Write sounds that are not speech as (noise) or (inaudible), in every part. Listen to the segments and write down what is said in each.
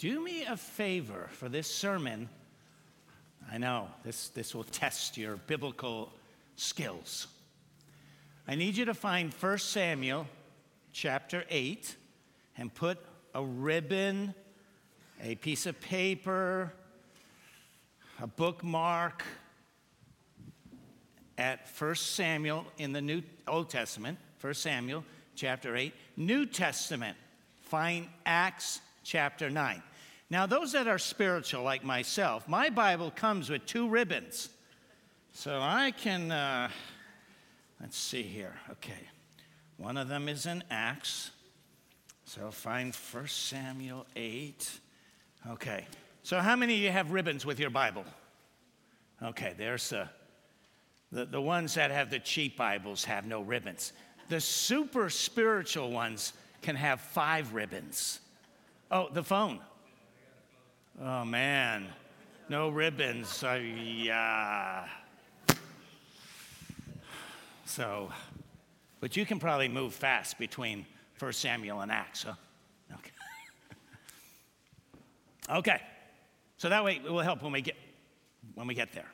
do me a favor for this sermon. I know this, this will test your biblical skills. I need you to find 1 Samuel chapter 8 and put a ribbon, a piece of paper, a bookmark at 1 Samuel in the New Old Testament, 1 Samuel chapter 8. New Testament, find Acts chapter 9. Now, those that are spiritual like myself, my Bible comes with two ribbons. So I can, uh, let's see here. Okay. One of them is in Acts. So find 1 Samuel 8. Okay. So, how many of you have ribbons with your Bible? Okay, there's the, the, the ones that have the cheap Bibles have no ribbons. The super spiritual ones can have five ribbons. Oh, the phone. Oh, man. No ribbons. Uh, yeah. So, but you can probably move fast between 1 Samuel and Acts, huh? Okay. (laughs) okay. So that way it will help when we get when we get there.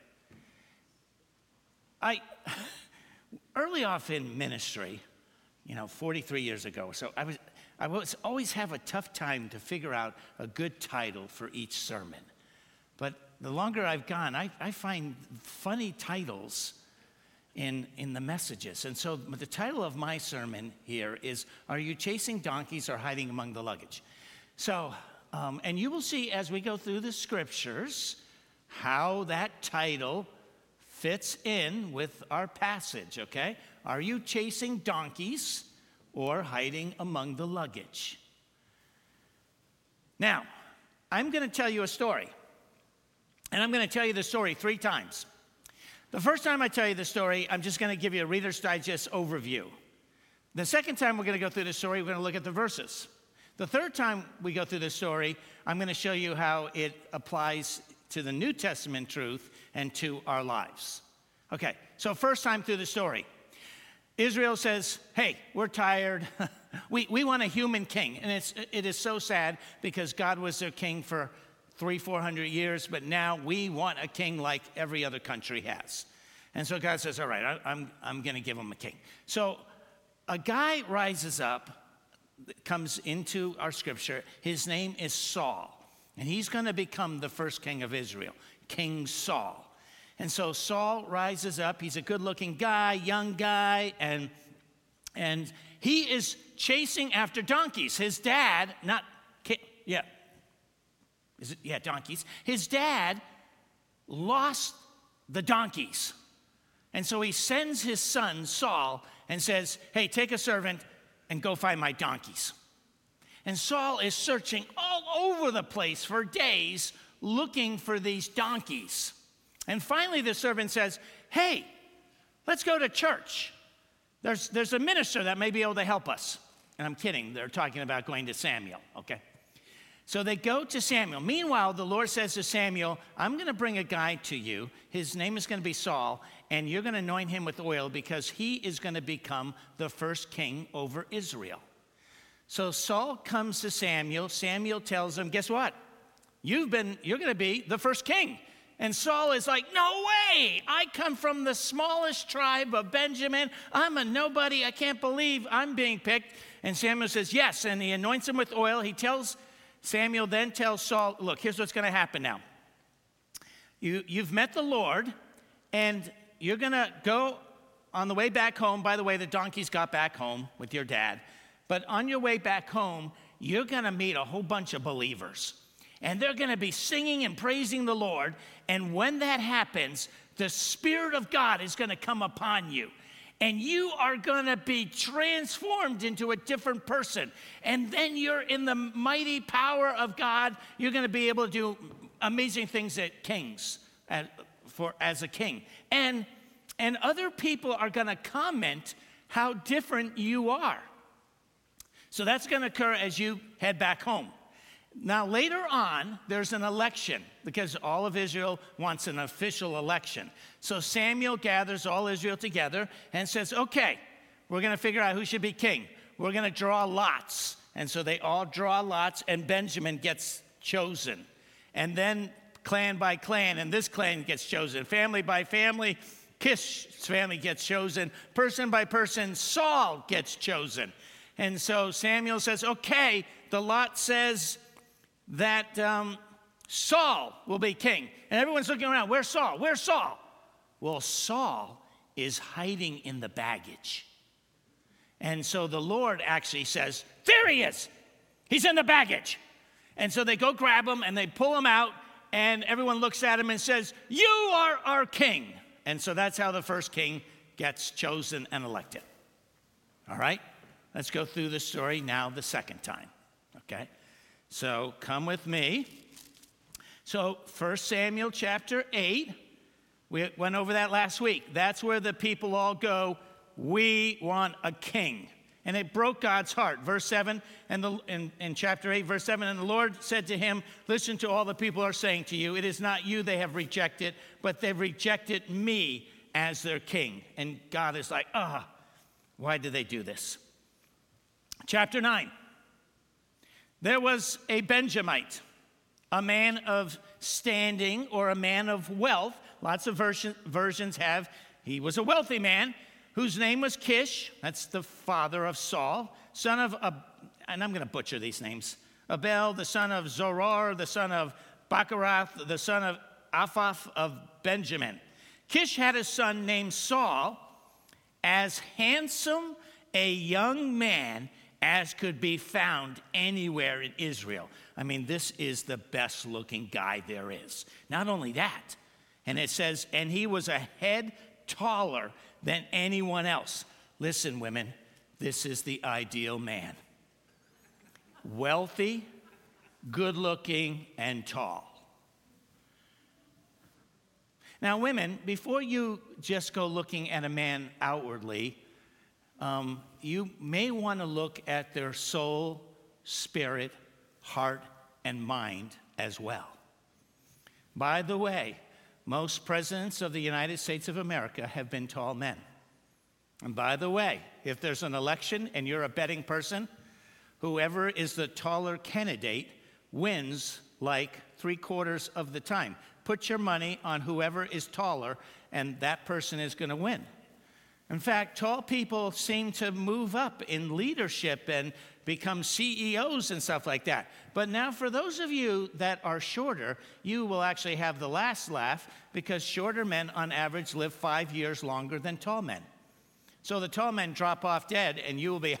I (laughs) early off in ministry, you know, 43 years ago, so I was I always have a tough time to figure out a good title for each sermon. But the longer I've gone, I, I find funny titles in, in the messages. And so the title of my sermon here is Are You Chasing Donkeys or Hiding Among the Luggage? So, um, and you will see as we go through the scriptures how that title fits in with our passage, okay? Are you chasing donkeys or hiding among the luggage? Now, I'm going to tell you a story. And I'm going to tell you the story three times. The first time I tell you the story, I'm just going to give you a Reader's Digest overview. The second time we're going to go through the story, we're going to look at the verses. The third time we go through the story, I'm going to show you how it applies to the New Testament truth and to our lives. Okay, so first time through the story. Israel says, Hey, we're tired. (laughs) we, we want a human king. And it's, it is so sad because God was their king for three, four hundred years, but now we want a king like every other country has. And so God says, All right, I, I'm, I'm going to give them a king. So a guy rises up, comes into our scripture. His name is Saul. And he's going to become the first king of Israel, King Saul. And so Saul rises up. He's a good looking guy, young guy, and, and he is chasing after donkeys. His dad, not, yeah, is it, yeah, donkeys. His dad lost the donkeys. And so he sends his son, Saul, and says, Hey, take a servant and go find my donkeys. And Saul is searching all over the place for days looking for these donkeys. And finally, the servant says, Hey, let's go to church. There's, there's a minister that may be able to help us. And I'm kidding, they're talking about going to Samuel, okay? So they go to Samuel. Meanwhile, the Lord says to Samuel, I'm going to bring a guy to you. His name is going to be Saul, and you're going to anoint him with oil because he is going to become the first king over Israel. So Saul comes to Samuel. Samuel tells him, Guess what? You've been, you're going to be the first king. And Saul is like, No way! I come from the smallest tribe of Benjamin. I'm a nobody. I can't believe I'm being picked. And Samuel says, Yes. And he anoints him with oil. He tells Samuel then tells Saul, Look, here's what's going to happen now. You, you've met the Lord, and you're going to go on the way back home. By the way, the donkeys got back home with your dad. But on your way back home, you're going to meet a whole bunch of believers. And they're going to be singing and praising the Lord. And when that happens, the Spirit of God is going to come upon you and you are going to be transformed into a different person. And then you're in the mighty power of God. You're going to be able to do amazing things at kings at, for as a king. And and other people are going to comment how different you are. So that's going to occur as you head back home. Now, later on, there's an election because all of Israel wants an official election. So Samuel gathers all Israel together and says, Okay, we're going to figure out who should be king. We're going to draw lots. And so they all draw lots, and Benjamin gets chosen. And then clan by clan, and this clan gets chosen. Family by family, Kish's family gets chosen. Person by person, Saul gets chosen. And so Samuel says, okay, the lot says that um, Saul will be king. And everyone's looking around, where's Saul? Where's Saul? Well, Saul is hiding in the baggage. And so the Lord actually says, There he is. He's in the baggage. And so they go grab him and they pull him out, and everyone looks at him and says, You are our king. And so that's how the first king gets chosen and elected. All right? Let's go through the story now the second time. Okay? So come with me. So, 1 Samuel chapter 8, we went over that last week. That's where the people all go, We want a king and it broke God's heart. Verse 7, and the, in, in chapter 8, verse 7, and the Lord said to him, Listen to all the people are saying to you. It is not you they have rejected, but they've rejected me as their king. And God is like, Ah, oh, why did they do this? Chapter 9, there was a Benjamite, a man of standing or a man of wealth. Lots of version, versions have, he was a wealthy man whose name was Kish, that's the father of Saul, son of, Ab- and I'm going to butcher these names, Abel, the son of Zorar, the son of Bacharath, the son of Aphath of Benjamin. Kish had a son named Saul, as handsome a young man as could be found anywhere in Israel. I mean, this is the best looking guy there is. Not only that, and it says, and he was a head taller than anyone else. Listen, women, this is the ideal man wealthy, good looking, and tall. Now, women, before you just go looking at a man outwardly, um, you may want to look at their soul, spirit, heart, and mind as well. By the way, most presidents of the United States of America have been tall men. And by the way, if there's an election and you're a betting person, whoever is the taller candidate wins like three quarters of the time. Put your money on whoever is taller, and that person is going to win. In fact, tall people seem to move up in leadership and become CEOs and stuff like that. But now, for those of you that are shorter, you will actually have the last laugh because shorter men, on average, live five years longer than tall men. So the tall men drop off dead, and you will be,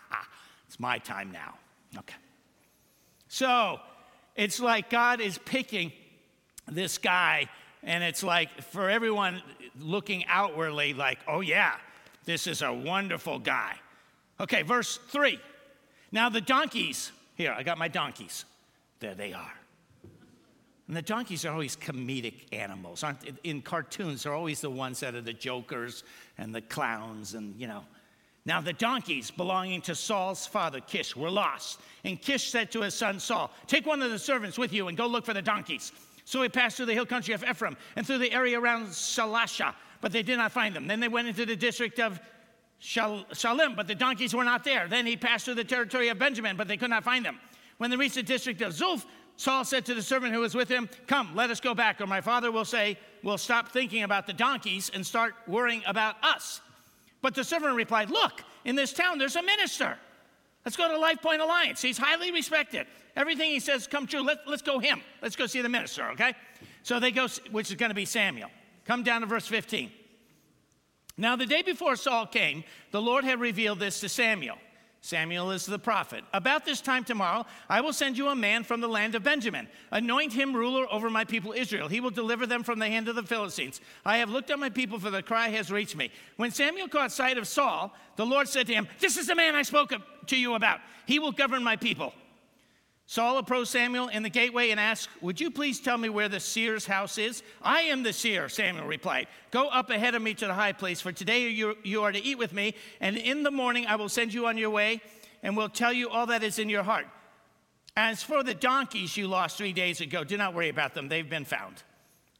(laughs) it's my time now. Okay. So it's like God is picking this guy, and it's like for everyone looking outwardly, like, oh yeah, this is a wonderful guy. Okay, verse three. Now, the donkeys, here, I got my donkeys. There they are. And the donkeys are always comedic animals. Aren't, in cartoons, they're always the ones that are the jokers and the clowns, and you know. Now, the donkeys belonging to Saul's father, Kish, were lost. And Kish said to his son Saul, Take one of the servants with you and go look for the donkeys. So he passed through the hill country of Ephraim and through the area around Shalisha, but they did not find them. Then they went into the district of Shalim, but the donkeys were not there. Then he passed through the territory of Benjamin, but they could not find them. When they reached the district of Zuph, Saul said to the servant who was with him, Come, let us go back, or my father will say, We'll stop thinking about the donkeys and start worrying about us. But the servant replied, Look, in this town there's a minister. Let's go to LifePointe Alliance. He's highly respected. Everything he says come true. Let, let's go him. Let's go see the minister, okay? So they go, which is going to be Samuel. Come down to verse 15. Now, the day before Saul came, the Lord had revealed this to Samuel. Samuel is the prophet. About this time tomorrow, I will send you a man from the land of Benjamin. Anoint him ruler over my people Israel. He will deliver them from the hand of the Philistines. I have looked at my people, for the cry has reached me. When Samuel caught sight of Saul, the Lord said to him, This is the man I spoke to you about. He will govern my people. Saul approached Samuel in the gateway and asked, Would you please tell me where the seer's house is? I am the seer, Samuel replied. Go up ahead of me to the high place, for today you, are to eat with me, and in the morning I will send you on your way and will tell you all that is in your heart. As for the donkeys you lost three days ago, do not worry about them, they've been found.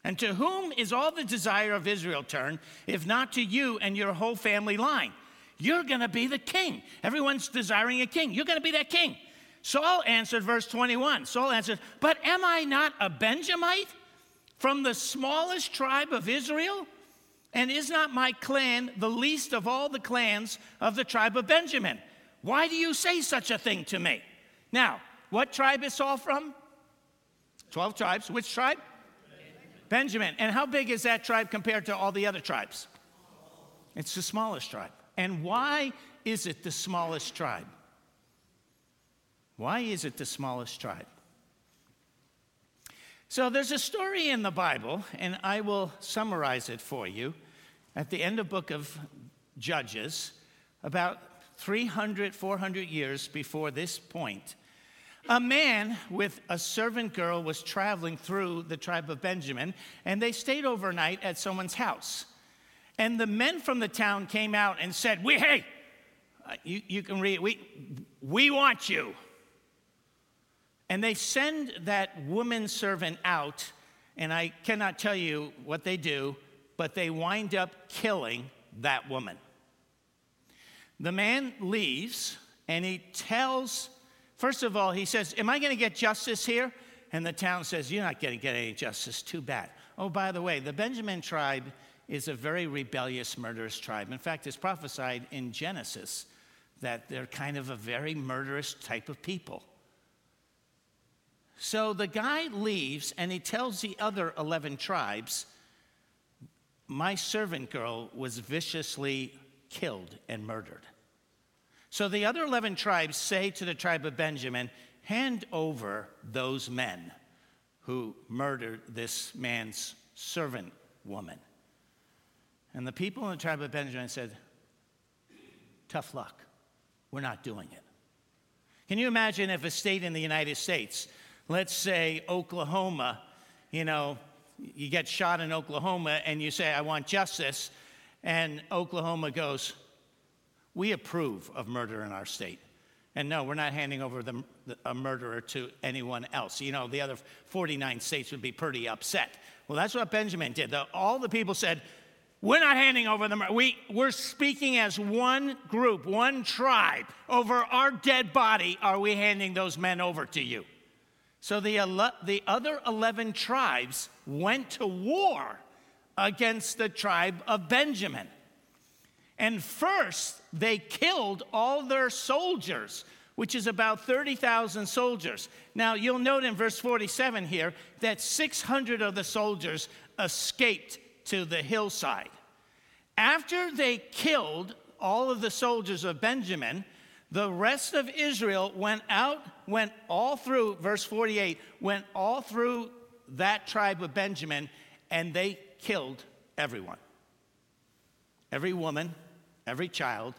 And to whom is all the desire of Israel turned, if not to you and your whole family line? You're going to be the king. Everyone's desiring a king. You're going to be that king. Saul answered, verse 21 Saul answered, But am I not a Benjamite from the smallest tribe of Israel? And is not my clan the least of all the clans of the tribe of Benjamin? Why do you say such a thing to me? Now, what tribe is Saul from? 12 tribes. Which tribe? Benjamin. And how big is that tribe compared to all the other tribes? It's the smallest tribe. And why is it the smallest tribe? Why is it the smallest tribe? So there's a story in the Bible, and I will summarize it for you at the end of book of Judges, about 300, 400 years before this point. A man with a servant girl was traveling through the tribe of Benjamin, and they stayed overnight at someone's house. And the men from the town came out and said, We, hey, uh, you, you can read, we, we want you. And they send that woman servant out, and I cannot tell you what they do, but they wind up killing that woman. The man leaves and he tells, first of all, he says, Am I going to get justice here? And the town says, You're not going to get any justice. Too bad. Oh, by the way, the Benjamin tribe is a very rebellious, murderous tribe. In fact, it's prophesied in Genesis that they're kind of a very murderous type of people. So the guy leaves and he tells the other 11 tribes, My servant girl was viciously killed and murdered. So the other 11 tribes say to the tribe of Benjamin, Hand over those men who murdered this man's servant woman. And the people in the tribe of Benjamin said, Tough luck. We're not doing it. Can you imagine if a state in the United States let's say Oklahoma, you know, you get shot in Oklahoma and you say, I want justice, and Oklahoma goes, We approve of murder in our state. And no, we're not handing over the, a murderer to anyone else. You know, the other 49 states would be pretty upset. Well, that's what Benjamin did. The, all the people said, We're not handing over the we, We're speaking as one group, one tribe. Over our dead body, are we handing those men over to you? So the, the other 11 tribes went to war against the tribe of Benjamin. And first, they killed all their soldiers, which is about 30,000 soldiers. Now, you'll note in verse 47 here that 600 of the soldiers escaped to the hillside. After they killed all of the soldiers of Benjamin, the rest of Israel went out, went all through, verse 48, went all through that tribe of Benjamin, and they killed everyone. Every woman, every child,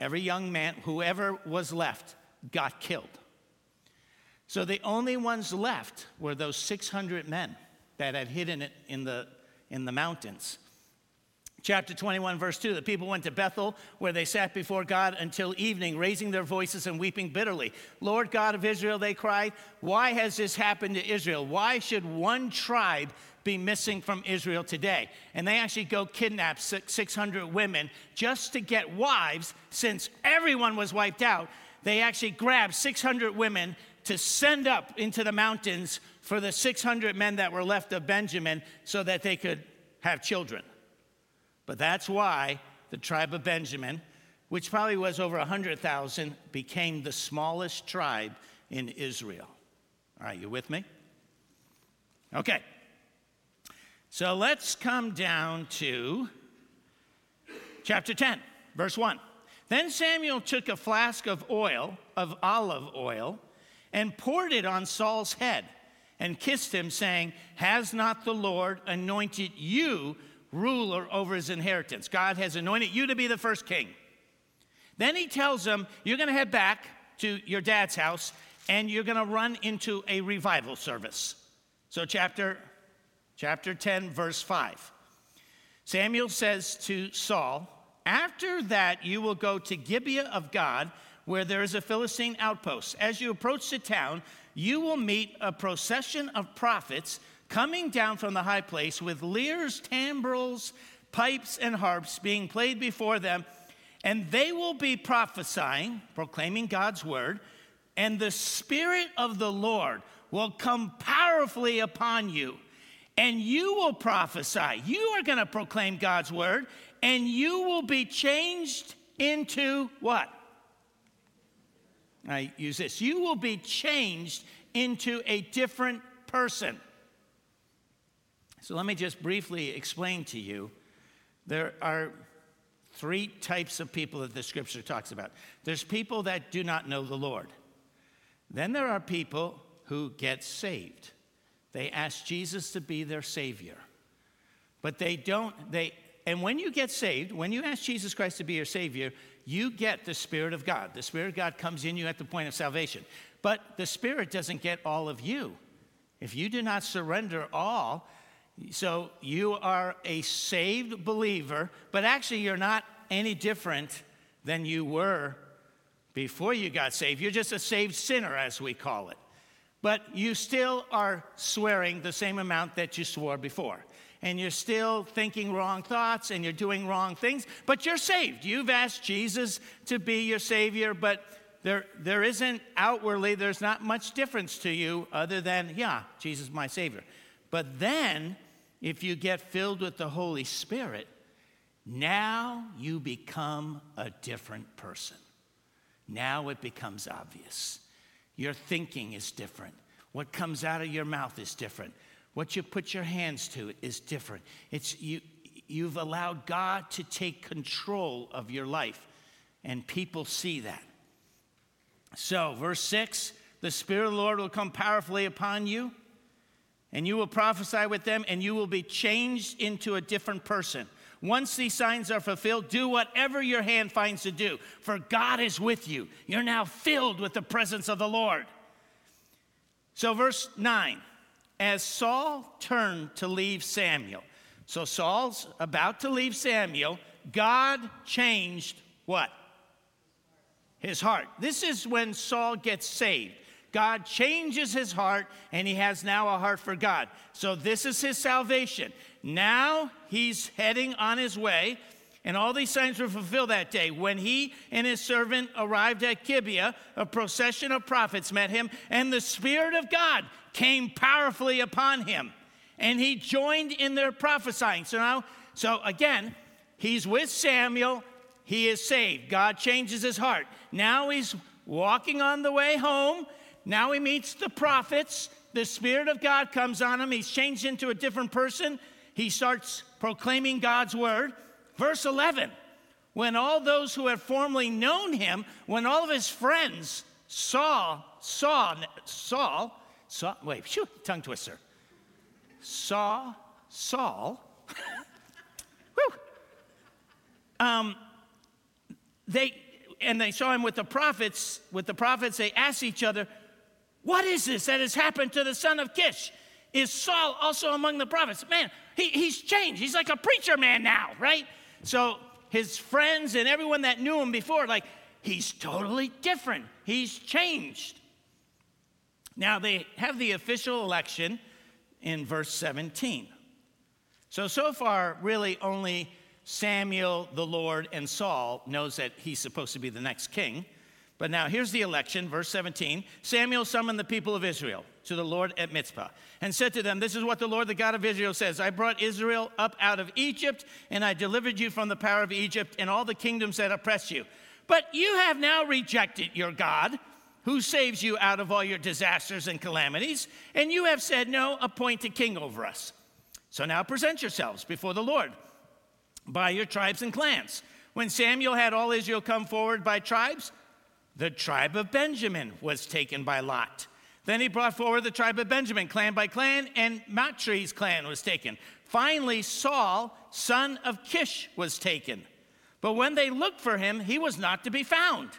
every young man, whoever was left, got killed. So the only ones left were those 600 men that had hidden it in the, in the mountains. Chapter 21, verse 2 the people went to Bethel, where they sat before God until evening, raising their voices and weeping bitterly. Lord God of Israel, they cried, Why has this happened to Israel? Why should one tribe be missing from Israel today? And they actually go kidnap 600 women just to get wives, since everyone was wiped out. They actually grabbed 600 women to send up into the mountains for the 600 men that were left of Benjamin so that they could have children. But that's why the tribe of Benjamin, which probably was over 100,000, became the smallest tribe in Israel. All right, you with me? Okay. So let's come down to chapter 10, verse 1. Then Samuel took a flask of oil, of olive oil, and poured it on Saul's head and kissed him, saying, Has not the Lord anointed you ruler over his inheritance. God has anointed you to be the first king. Then he tells him, You're going to head back to your dad's house and you're going to run into a revival service. So, chapter, chapter 10, verse 5. Samuel says to Saul, After that, you will go to Gibeah of God, where there is a Philistine outpost. As you approach the town, you will meet a procession of prophets coming down from the high place with lyres, timbrels, pipes, and harps being played before them, and they will be prophesying, proclaiming God's word, and the Spirit of the Lord will come powerfully upon you, and you will prophesy. You are going to proclaim God's word, and you will be changed into what? I use this. You will be changed into a different person. So let me just briefly explain to you. There are three types of people that the scripture talks about. There's people that do not know the Lord. Then there are people who get saved. They ask Jesus to be their savior. But they don't they and when you get saved, when you ask Jesus Christ to be your savior, you get the spirit of God. The spirit of God comes in you at the point of salvation. But the spirit doesn't get all of you. If you do not surrender all, so you are a saved believer, but actually you're not any different than you were before you got saved. You're just a saved sinner, as we call it. But you still are swearing the same amount that you swore before. And you're still thinking wrong thoughts and you're doing wrong things, but you're saved. You've asked Jesus to be your Savior, but there, there isn't outwardly, there's not much difference to you other than, yeah, Jesus my Savior. But then if you get filled with the Holy Spirit, now you become a different person. Now it becomes obvious. Your thinking is different. What comes out of your mouth is different. What you put your hands to is different. It's you you've allowed God to take control of your life and people see that. So, verse 6, the spirit of the Lord will come powerfully upon you and you will prophesy with them, and you will be changed into a different person. Once these signs are fulfilled, do whatever your hand finds to do, for God is with you. You're now filled with the presence of the Lord. So, verse 9 as Saul turned to leave Samuel, so Saul's about to leave Samuel, God changed what? His heart. This is when Saul gets saved. God changes his heart and he has now a heart for God. So this is his salvation. Now he's heading on his way. And all these signs were fulfilled that day. When he and his servant arrived at Gibeah, a procession of prophets met him, and the Spirit of God came powerfully upon him. And he joined in their prophesying. So now, so again, he's with Samuel. He is saved. God changes his heart. Now he's walking on the way home now he meets the prophets. The Spirit of God comes on him. He's changed into a different person. He starts proclaiming God's word. Verse 11 When all those who had formerly known him, when all of his friends saw, saw, Saul, saw, wait, phew, tongue twister, saw Saul, (laughs) um, they, and they saw him with the prophets, with the prophets, they asked each other, what is this that has happened to the son of Kish? Is Saul also among the prophets? Man, he, he's changed. He's like a preacher man now, right? So his friends and everyone that knew him before, like, he's totally different. He's changed. Now they have the official election in verse 17. So, so far, really only Samuel, the Lord, and Saul knows that he's supposed to be the next king. But now here's the election, verse 17. Samuel summoned the people of Israel to the Lord at Mizpah and said to them, This is what the Lord, the God of Israel, says I brought Israel up out of Egypt, and I delivered you from the power of Egypt and all the kingdoms that oppress you. But you have now rejected your God, who saves you out of all your disasters and calamities, and you have said, No, appoint a king over us. So now present yourselves before the Lord by your tribes and clans. When Samuel had all Israel come forward by tribes, the tribe of Benjamin was taken by Lot. Then he brought forward the tribe of Benjamin, clan by clan, and Matri's clan was taken. Finally, Saul, son of Kish, was taken. But when they looked for him, he was not to be found.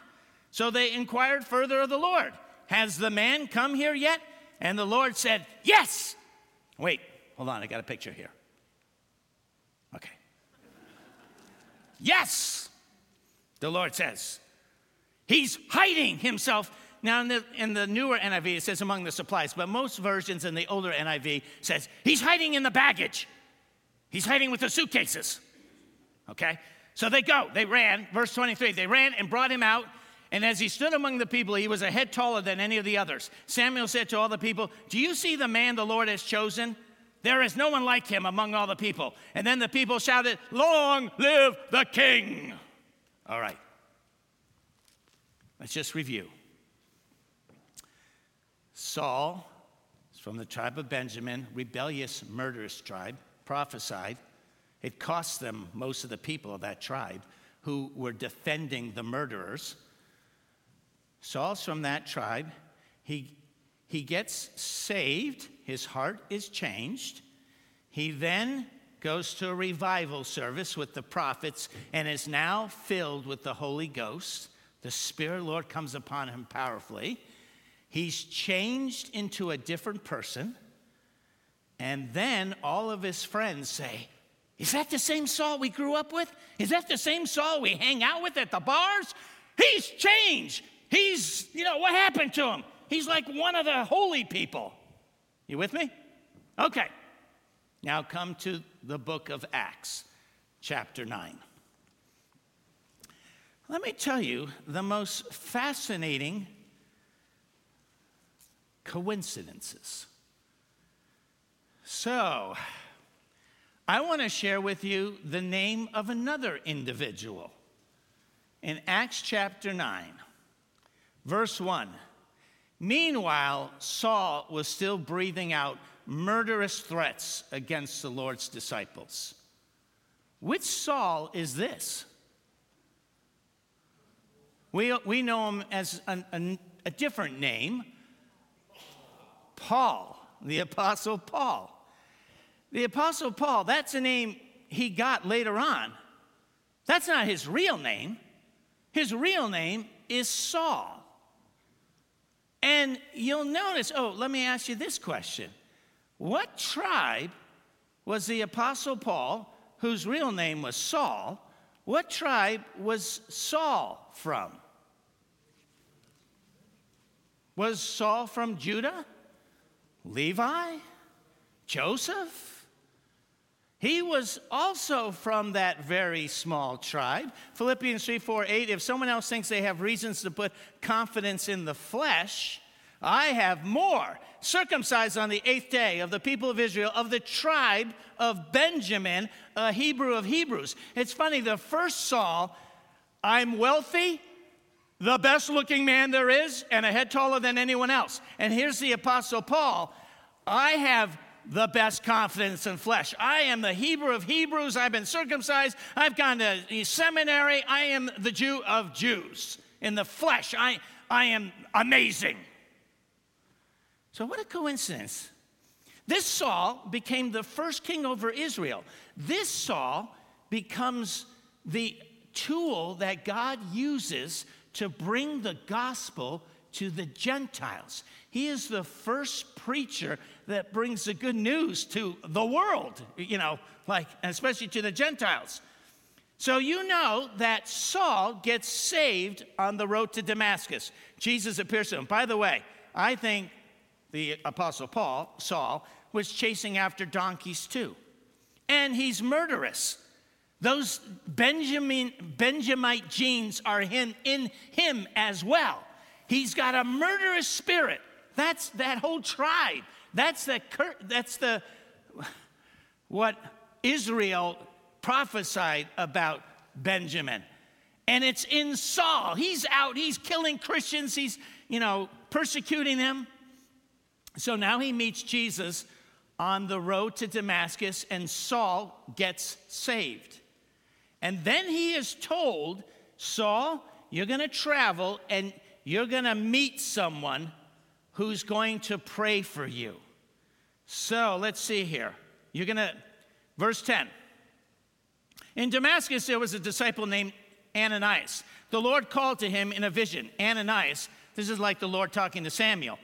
So they inquired further of the Lord, Has the man come here yet? And the Lord said, Yes. Wait, hold on, I got a picture here. Okay. (laughs) Yes, the Lord says. He's hiding himself. Now, in the, in the newer NIV, it says among the supplies, but most versions in the older NIV says he's hiding in the baggage. He's hiding with the suitcases. Okay? So they go, they ran, verse 23, they ran and brought him out, And as he stood among the people, he was a head taller than any of the others. Samuel said to all the people, Do you see the man the Lord has chosen? There is no one like him among all the people. And then the people shouted, Long live the king! All right. Let's just review. Saul is from the tribe of Benjamin, rebellious, murderous tribe, prophesied. It cost them most of the people of that tribe who were defending the murderers. Saul's from that tribe. He, he gets saved, his heart is changed. He then goes to a revival service with the prophets and is now filled with the Holy Ghost. The Spirit Lord comes upon him powerfully. He's changed into a different person. And then all of his friends say, Is that the same Saul we grew up with? Is that the same Saul we hang out with at the bars? He's changed. He's, you know, what happened to him? He's like one of the holy people. You with me? Okay. Now come to the book of Acts, chapter 9. Let me tell you the most fascinating coincidences. So, I want to share with you the name of another individual. In Acts chapter 9, verse 1. Meanwhile, Saul was still breathing out murderous threats against the Lord's disciples. Which Saul is this? We, we know him as an, an, a different name Paul, the Apostle Paul. The Apostle Paul, that's a name he got later on. That's not his real name. His real name is Saul. And you'll notice, oh, let me ask you this question what tribe was the Apostle Paul, whose real name was Saul, what tribe was Saul from? Was Saul from Judah? Levi? Joseph? He was also from that very small tribe. Philippians 3 4 8. If someone else thinks they have reasons to put confidence in the flesh, I have more. Circumcised on the eighth day of the people of Israel, of the tribe of Benjamin, a Hebrew of Hebrews. It's funny, the first Saul, I'm wealthy, the best looking man there is, and a head taller than anyone else. And here's the Apostle Paul I have the best confidence in flesh. I am the Hebrew of Hebrews. I've been circumcised. I've gone to seminary. I am the Jew of Jews. In the flesh, I, I am amazing. So, what a coincidence. This Saul became the first king over Israel. This Saul becomes the tool that God uses to bring the gospel to the Gentiles. He is the first preacher that brings the good news to the world, you know, like, especially to the Gentiles. So you know that Saul gets saved on the road to Damascus. Jesus appears to him. By the way, I think the Apostle Paul, Saul, was chasing after donkeys too. And he's murderous. Those Benjamin, Benjamite genes are in, in him as well. He's got a murderous spirit. That's that whole tribe. That's the, that's the what Israel prophesied about Benjamin. And it's in Saul. He's out, he's killing Christians, he's, you know, persecuting them. So now he meets Jesus on the road to Damascus, and Saul gets saved. And then he is told, Saul, you're going to travel and you're going to meet someone who's going to pray for you. So let's see here. You're going to, verse 10. In Damascus, there was a disciple named Ananias. The Lord called to him in a vision Ananias. This is like the Lord talking to Samuel.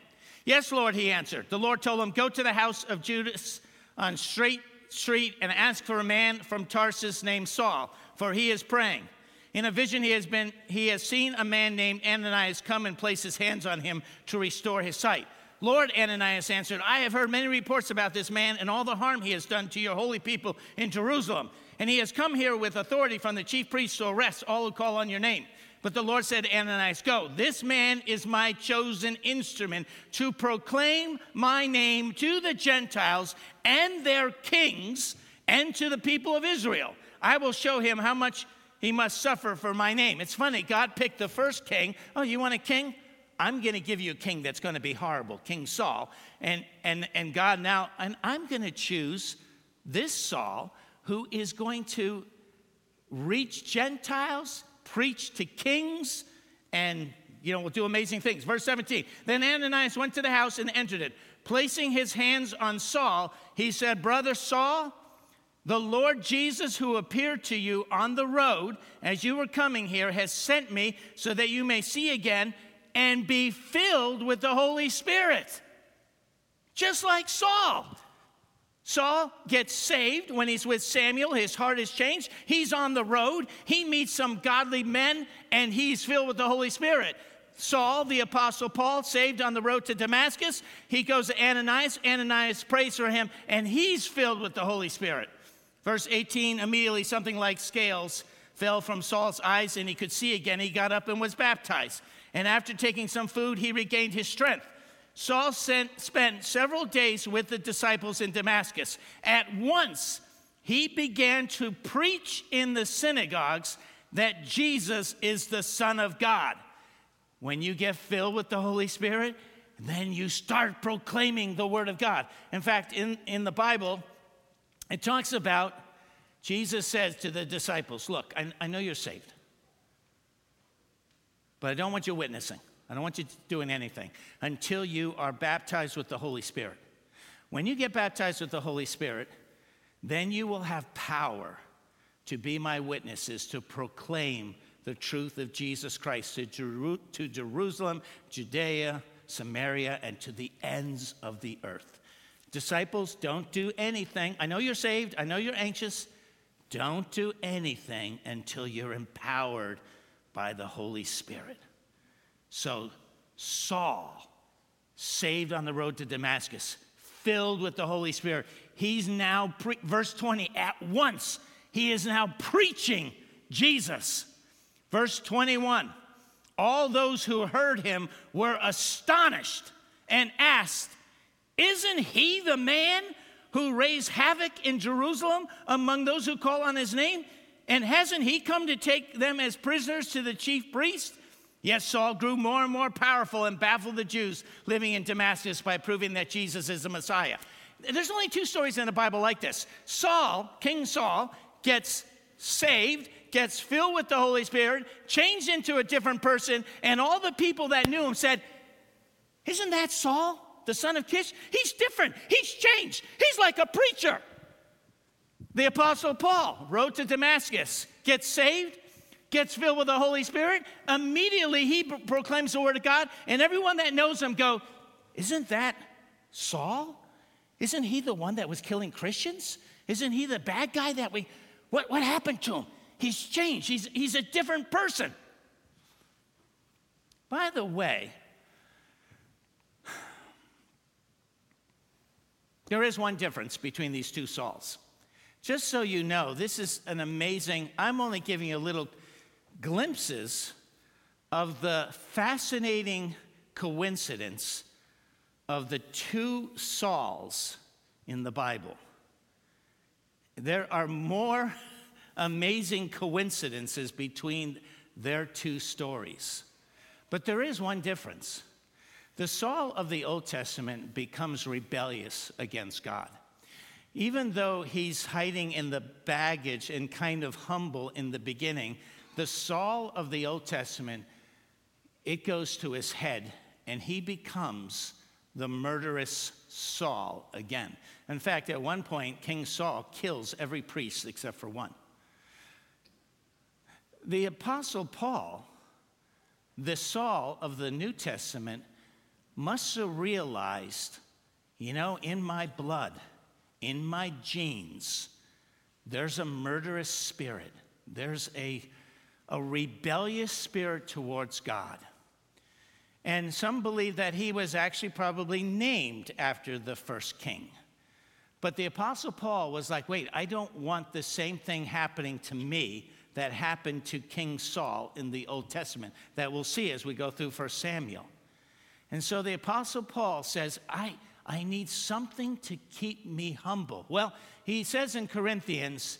Yes, Lord, he answered. The Lord told him, Go to the house of Judas on Straight Street and ask for a man from Tarsus named Saul, for he is praying. In a vision, he has, been, he has seen a man named Ananias come and place his hands on him to restore his sight. Lord, Ananias answered, I have heard many reports about this man and all the harm he has done to your holy people in Jerusalem. And he has come here with authority from the chief priests to arrest all who call on your name. But the Lord said to Ananias, Go, this man is my chosen instrument to proclaim my name to the Gentiles and their kings and to the people of Israel. I will show him how much he must suffer for my name. It's funny, God picked the first king. Oh, you want a king? I'm going to give you a king that's going to be horrible, King Saul. And, and, and God now, and I'm going to choose this Saul who is going to reach Gentiles preach to kings, and you know, will do amazing things. Verse 17. Then Ananias went to the house and entered it. Placing his hands on Saul, he said, Brother Saul, the Lord Jesus, who appeared to you on the road as you were coming here, has sent me so that you may see again and be filled with the Holy Spirit. Just like Saul. Saul gets saved when he's with Samuel. His heart is changed. He's on the road. He meets some godly men and he's filled with the Holy Spirit. Saul, the apostle Paul, saved on the road to Damascus. He goes to Ananias. Ananias prays for him and he's filled with the Holy Spirit. Verse 18 immediately something like scales fell from Saul's eyes and he could see again. He got up and was baptized. And after taking some food, he regained his strength. Saul sent, spent several days with the disciples in Damascus. At once, he began to preach in the synagogues that Jesus is the Son of God. When you get filled with the Holy Spirit, then you start proclaiming the Word of God. In fact, in, in the Bible, it talks about Jesus says to the disciples, Look, I, I know you're saved, but I don't want you witnessing. I don't want you doing anything until you are baptized with the Holy Spirit. When you get baptized with the Holy Spirit, then you will have power to be my witnesses, to proclaim the truth of Jesus Christ to, Jeru- to Jerusalem, Judea, Samaria, and to the ends of the earth. Disciples, don't do anything. I know you're saved, I know you're anxious. Don't do anything until you're empowered by the Holy Spirit. So Saul, saved on the road to Damascus, filled with the Holy Spirit, he's now, pre- verse 20, at once, he is now preaching Jesus. Verse 21, all those who heard him were astonished and asked, Isn't he the man who raised havoc in Jerusalem among those who call on his name? And hasn't he come to take them as prisoners to the chief priest? Yet Saul grew more and more powerful and baffled the Jews living in Damascus by proving that Jesus is the Messiah. There's only two stories in the Bible like this Saul, King Saul, gets saved, gets filled with the Holy Spirit, changed into a different person, and all the people that knew him said, Isn't that Saul, the son of Kish? He's different. He's changed. He's like a preacher. The Apostle Paul wrote to Damascus, gets saved, gets filled with the Holy Spirit, immediately he proclaims the word of God, and everyone that knows him go, Isn't that Saul? Isn't he the one that was killing Christians? Isn't he the bad guy that we what, what happened to him? He's changed. He's, he's a different person. By the way, there is one difference between these two Sauls. Just so you know, this is an amazing, I'm only giving you little glimpses of the fascinating coincidence of the two Sauls in the Bible. There are more amazing coincidences between their two stories. But there is one difference. The Saul of the Old Testament becomes rebellious against God. Even though he's hiding in the baggage and kind of humble in the beginning, the Saul of the Old Testament, it goes to his head and he becomes the murderous Saul again. In fact, at one point, King Saul kills every priest except for one. The Apostle Paul, the Saul of the New Testament, must have realized, you know, in my blood, in my genes, there's a murderous spirit. There's a a rebellious spirit towards God. And some believe that he was actually probably named after the first king. But the Apostle Paul was like, wait, I don't want the same thing happening to me that happened to King Saul in the Old Testament that we'll see as we go through 1 Samuel. And so the Apostle Paul says, I, I need something to keep me humble. Well, he says in Corinthians,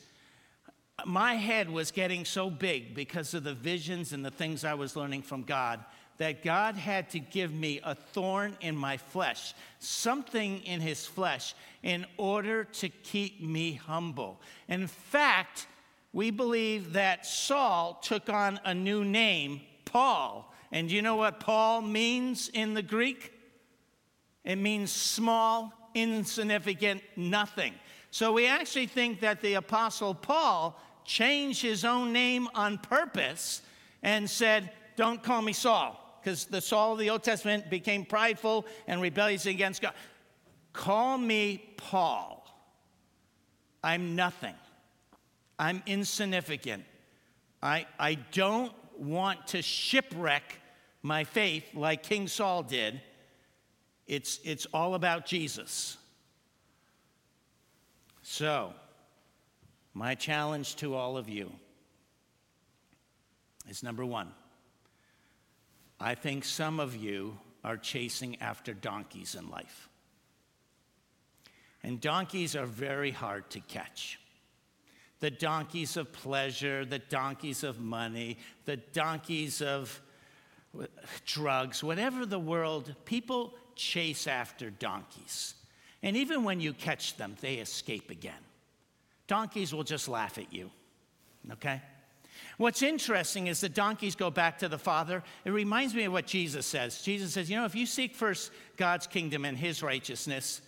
my head was getting so big because of the visions and the things I was learning from God that God had to give me a thorn in my flesh, something in his flesh, in order to keep me humble. In fact, we believe that Saul took on a new name, Paul. And you know what Paul means in the Greek? It means small, insignificant, nothing. So we actually think that the Apostle Paul changed his own name on purpose and said, Don't call me Saul, because the Saul of the Old Testament became prideful and rebellious against God. Call me Paul. I'm nothing. I'm insignificant. I, I don't want to shipwreck my faith like King Saul did. It's, it's all about Jesus. So, my challenge to all of you is number one, I think some of you are chasing after donkeys in life. And donkeys are very hard to catch. The donkeys of pleasure, the donkeys of money, the donkeys of drugs, whatever the world, people chase after donkeys. And even when you catch them, they escape again. Donkeys will just laugh at you, okay? What's interesting is the donkeys go back to the Father. It reminds me of what Jesus says. Jesus says, You know, if you seek first God's kingdom and his righteousness,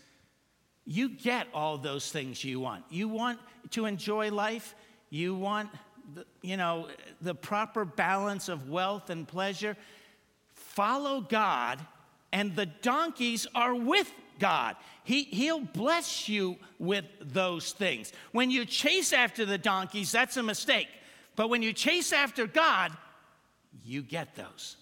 you get all those things you want. You want to enjoy life, you want, the, you know, the proper balance of wealth and pleasure. Follow God, and the donkeys are with God. He, he'll bless you with those things. When you chase after the donkeys, that's a mistake. But when you chase after God, you get those.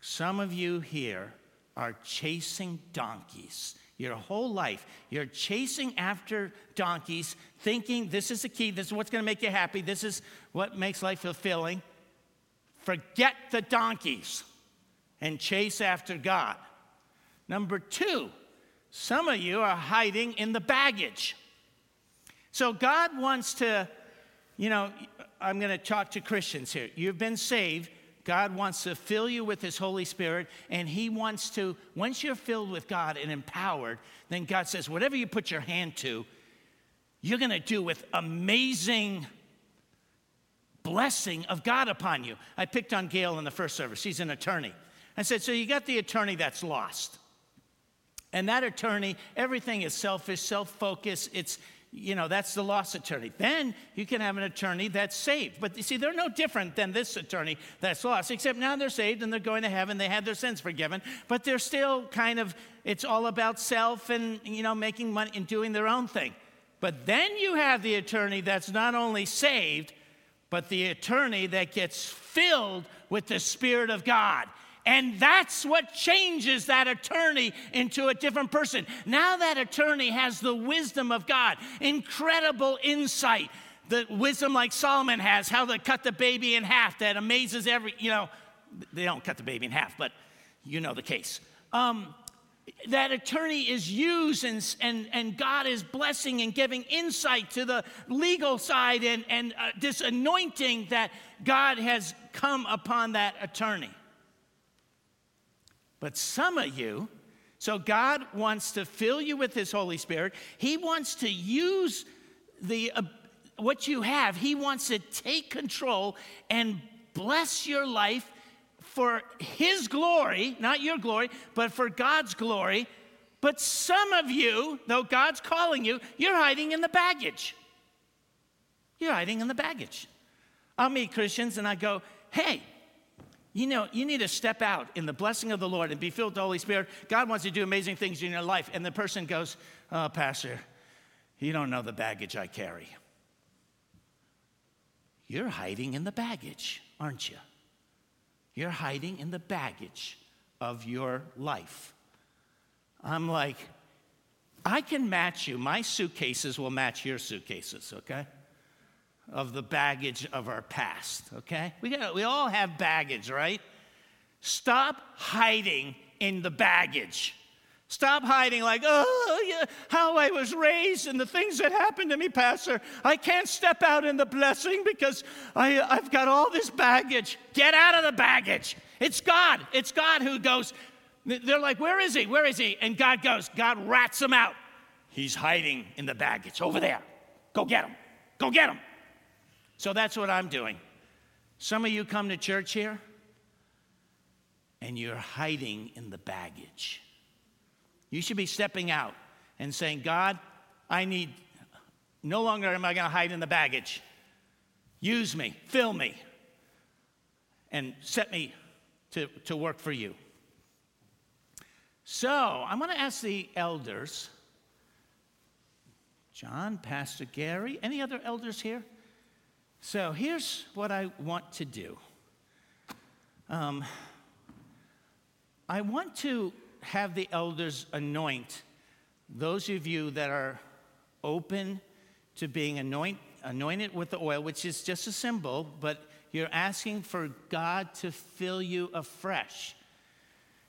Some of you here are chasing donkeys your whole life. You're chasing after donkeys, thinking this is the key, this is what's going to make you happy, this is what makes life fulfilling. Forget the donkeys and chase after God. Number two, some of you are hiding in the baggage. So God wants to, you know, I'm going to talk to Christians here. You've been saved. God wants to fill you with His Holy Spirit, and He wants to, once you're filled with God and empowered, then God says, whatever you put your hand to, you're going to do with amazing blessing of God upon you. I picked on Gail in the first service. He's an attorney. I said, So you got the attorney that's lost. And that attorney, everything is selfish, self focused. It's, you know, that's the lost attorney. Then you can have an attorney that's saved. But you see, they're no different than this attorney that's lost, except now they're saved and they're going to heaven. They had their sins forgiven, but they're still kind of, it's all about self and, you know, making money and doing their own thing. But then you have the attorney that's not only saved, but the attorney that gets filled with the Spirit of God. And that's what changes that attorney into a different person. Now that attorney has the wisdom of God, incredible insight, the wisdom like Solomon has, how to cut the baby in half that amazes every, you know, they don't cut the baby in half, but you know the case. Um, that attorney is used and, and, and God is blessing and giving insight to the legal side and, and uh, this anointing that God has come upon that attorney. But some of you, so God wants to fill you with His Holy Spirit. He wants to use the uh, what you have. He wants to take control and bless your life for His glory, not your glory, but for God's glory. But some of you, though God's calling you, you're hiding in the baggage. You're hiding in the baggage. I'll meet Christians and I go, hey, you know, you need to step out in the blessing of the Lord and be filled with the Holy Spirit. God wants to do amazing things in your life. And the person goes, Oh, Pastor, you don't know the baggage I carry. You're hiding in the baggage, aren't you? You're hiding in the baggage of your life. I'm like, I can match you. My suitcases will match your suitcases, okay? Of the baggage of our past, okay? We, got, we all have baggage, right? Stop hiding in the baggage. Stop hiding, like, oh, yeah, how I was raised and the things that happened to me, Pastor. I can't step out in the blessing because I, I've got all this baggage. Get out of the baggage. It's God. It's God who goes, they're like, where is he? Where is he? And God goes, God rats him out. He's hiding in the baggage over there. Go get him. Go get him. So that's what I'm doing. Some of you come to church here and you're hiding in the baggage. You should be stepping out and saying, God, I need, no longer am I going to hide in the baggage. Use me, fill me, and set me to, to work for you. So I'm going to ask the elders, John, Pastor Gary, any other elders here? So here's what I want to do. Um, I want to have the elders anoint those of you that are open to being anoint, anointed with the oil, which is just a symbol, but you're asking for God to fill you afresh.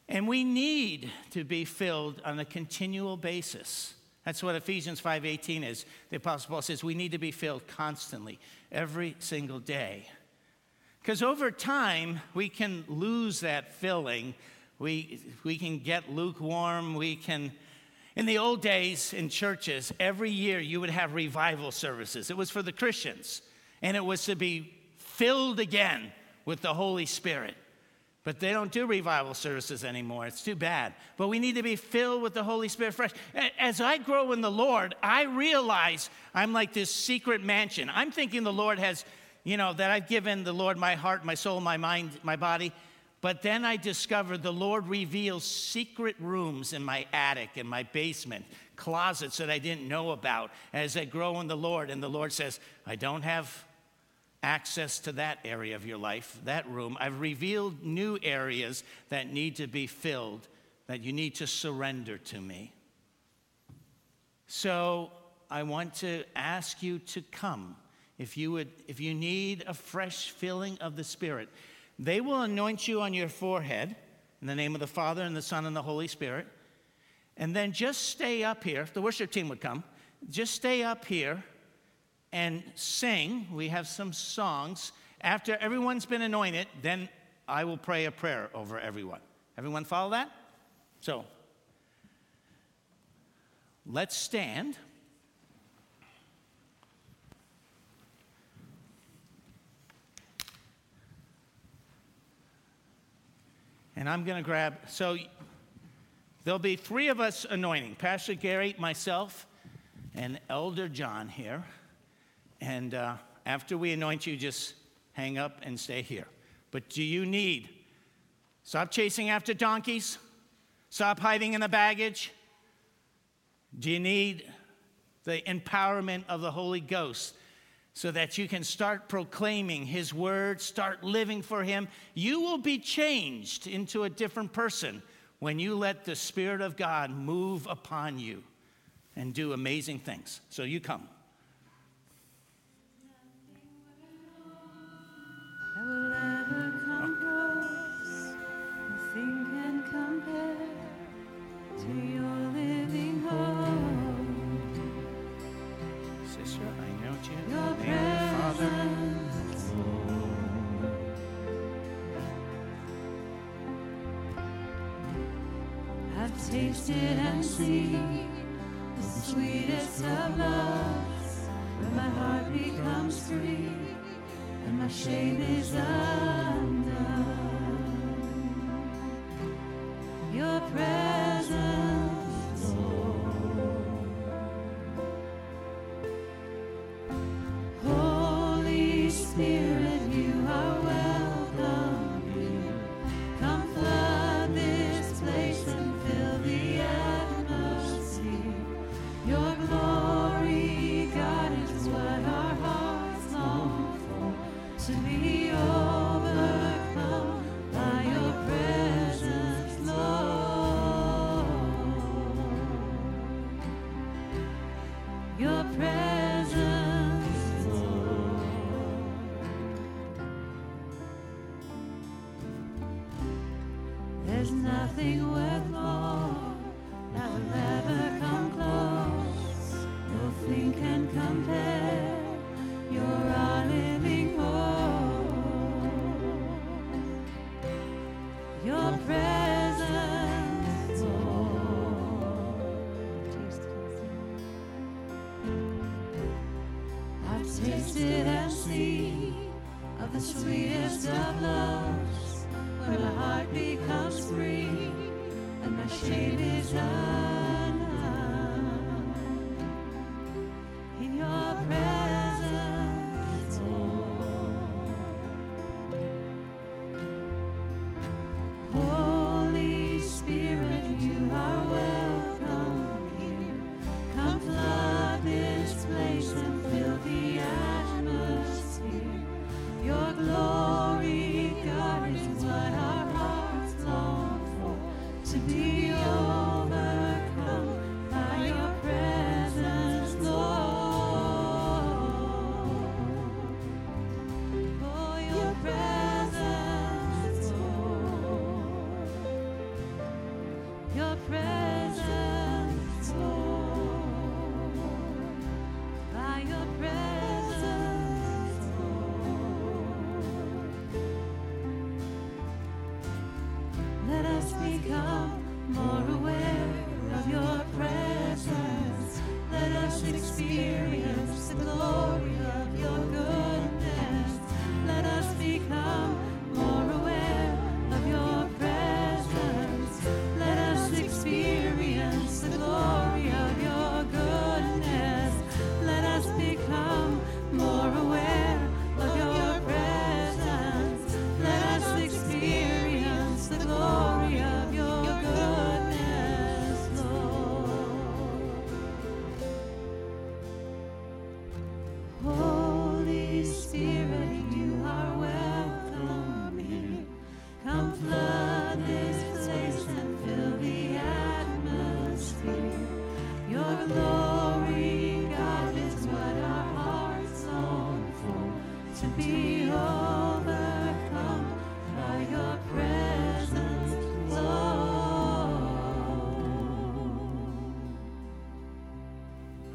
And we need to be filled on a continual basis. That's what Ephesians 5:18 is. The apostle Paul says we need to be filled constantly, every single day. Cuz over time we can lose that filling we, we can get lukewarm. We can, in the old days in churches, every year you would have revival services. It was for the Christians, and it was to be filled again with the Holy Spirit. But they don't do revival services anymore. It's too bad. But we need to be filled with the Holy Spirit fresh. As I grow in the Lord, I realize I'm like this secret mansion. I'm thinking the Lord has, you know, that I've given the Lord my heart, my soul, my mind, my body. But then I discovered the Lord reveals secret rooms in my attic, in my basement, closets that I didn't know about as I grow in the Lord. And the Lord says, I don't have access to that area of your life, that room. I've revealed new areas that need to be filled, that you need to surrender to me. So I want to ask you to come. If you would, if you need a fresh filling of the Spirit, they will anoint you on your forehead in the name of the Father and the Son and the Holy Spirit. And then just stay up here. If the worship team would come, just stay up here and sing. We have some songs. After everyone's been anointed, then I will pray a prayer over everyone. Everyone follow that? So, let's stand. And I'm going to grab, so there'll be three of us anointing Pastor Gary, myself, and Elder John here. And uh, after we anoint you, just hang up and stay here. But do you need, stop chasing after donkeys, stop hiding in the baggage. Do you need the empowerment of the Holy Ghost so that you can start proclaiming His word, start living for Him, you will be changed into a different person when you let the Spirit of God move upon you and do amazing things. So you come. Your presence,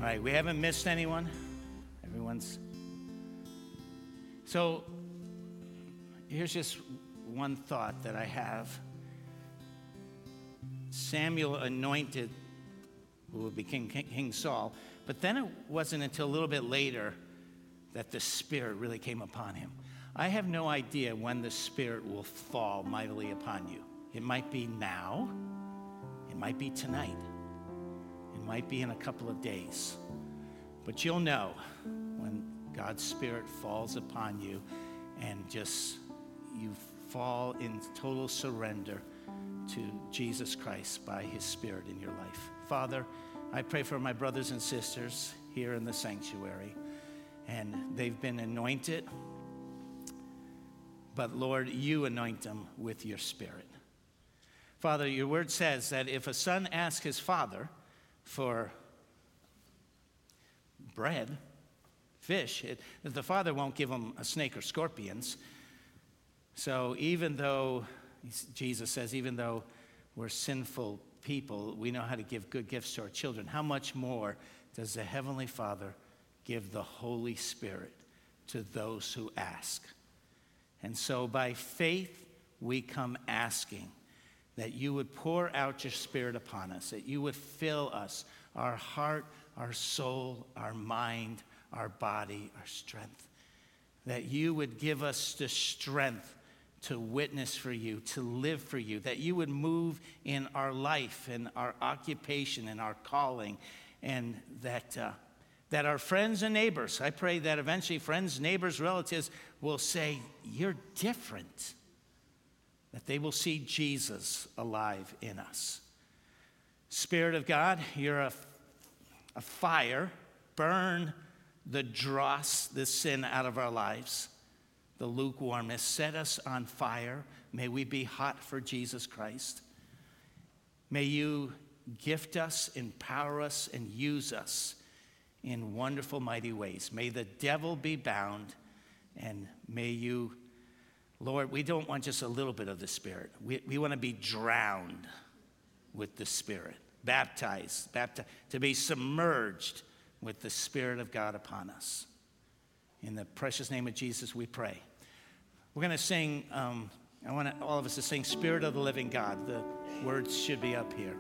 right, we haven't missed anyone. Everyone's. So here's just one thought that I have. Samuel anointed who would be King, King, King Saul, but then it wasn't until a little bit later that the Spirit really came upon him. I have no idea when the Spirit will fall mightily upon you. It might be now, it might be tonight, it might be in a couple of days. But you'll know when God's Spirit falls upon you and just you fall in total surrender to Jesus Christ by His Spirit in your life. Father, I pray for my brothers and sisters here in the sanctuary, and they've been anointed, but Lord, you anoint them with your Spirit. Father, your word says that if a son asks his father for bread, fish, it, the father won't give them a snake or scorpions. So even though, Jesus says, even though we're sinful people, we know how to give good gifts to our children, how much more does the Heavenly Father give the Holy Spirit to those who ask? And so by faith, we come asking that you would pour out your Spirit upon us, that you would fill us, our heart, our soul, our mind, our body, our strength, that you would give us the strength to witness for you, to live for you, that you would move in our life and our occupation and our calling, and that, uh, that our friends and neighbors, I pray that eventually friends, neighbors, relatives will say, You're different. That they will see Jesus alive in us. Spirit of God, you're a, a fire. Burn the dross, the sin out of our lives the lukewarmness. Set us on fire. May we be hot for Jesus Christ. May you gift us, empower us, and use us in wonderful, mighty ways. May the devil be bound, and may you, Lord, we don't want just a little bit of the Spirit. We, we want to be drowned with the Spirit, baptized, baptized, to be submerged with the Spirit of God upon us. In the precious name of Jesus, we pray. We're going to sing, um, I want all of us to sing Spirit of the Living God. The words should be up here.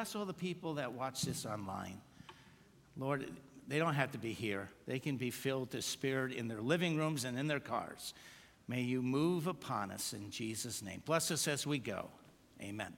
Bless all the people that watch this online. Lord, they don't have to be here. They can be filled to Spirit in their living rooms and in their cars. May you move upon us in Jesus' name. Bless us as we go. Amen.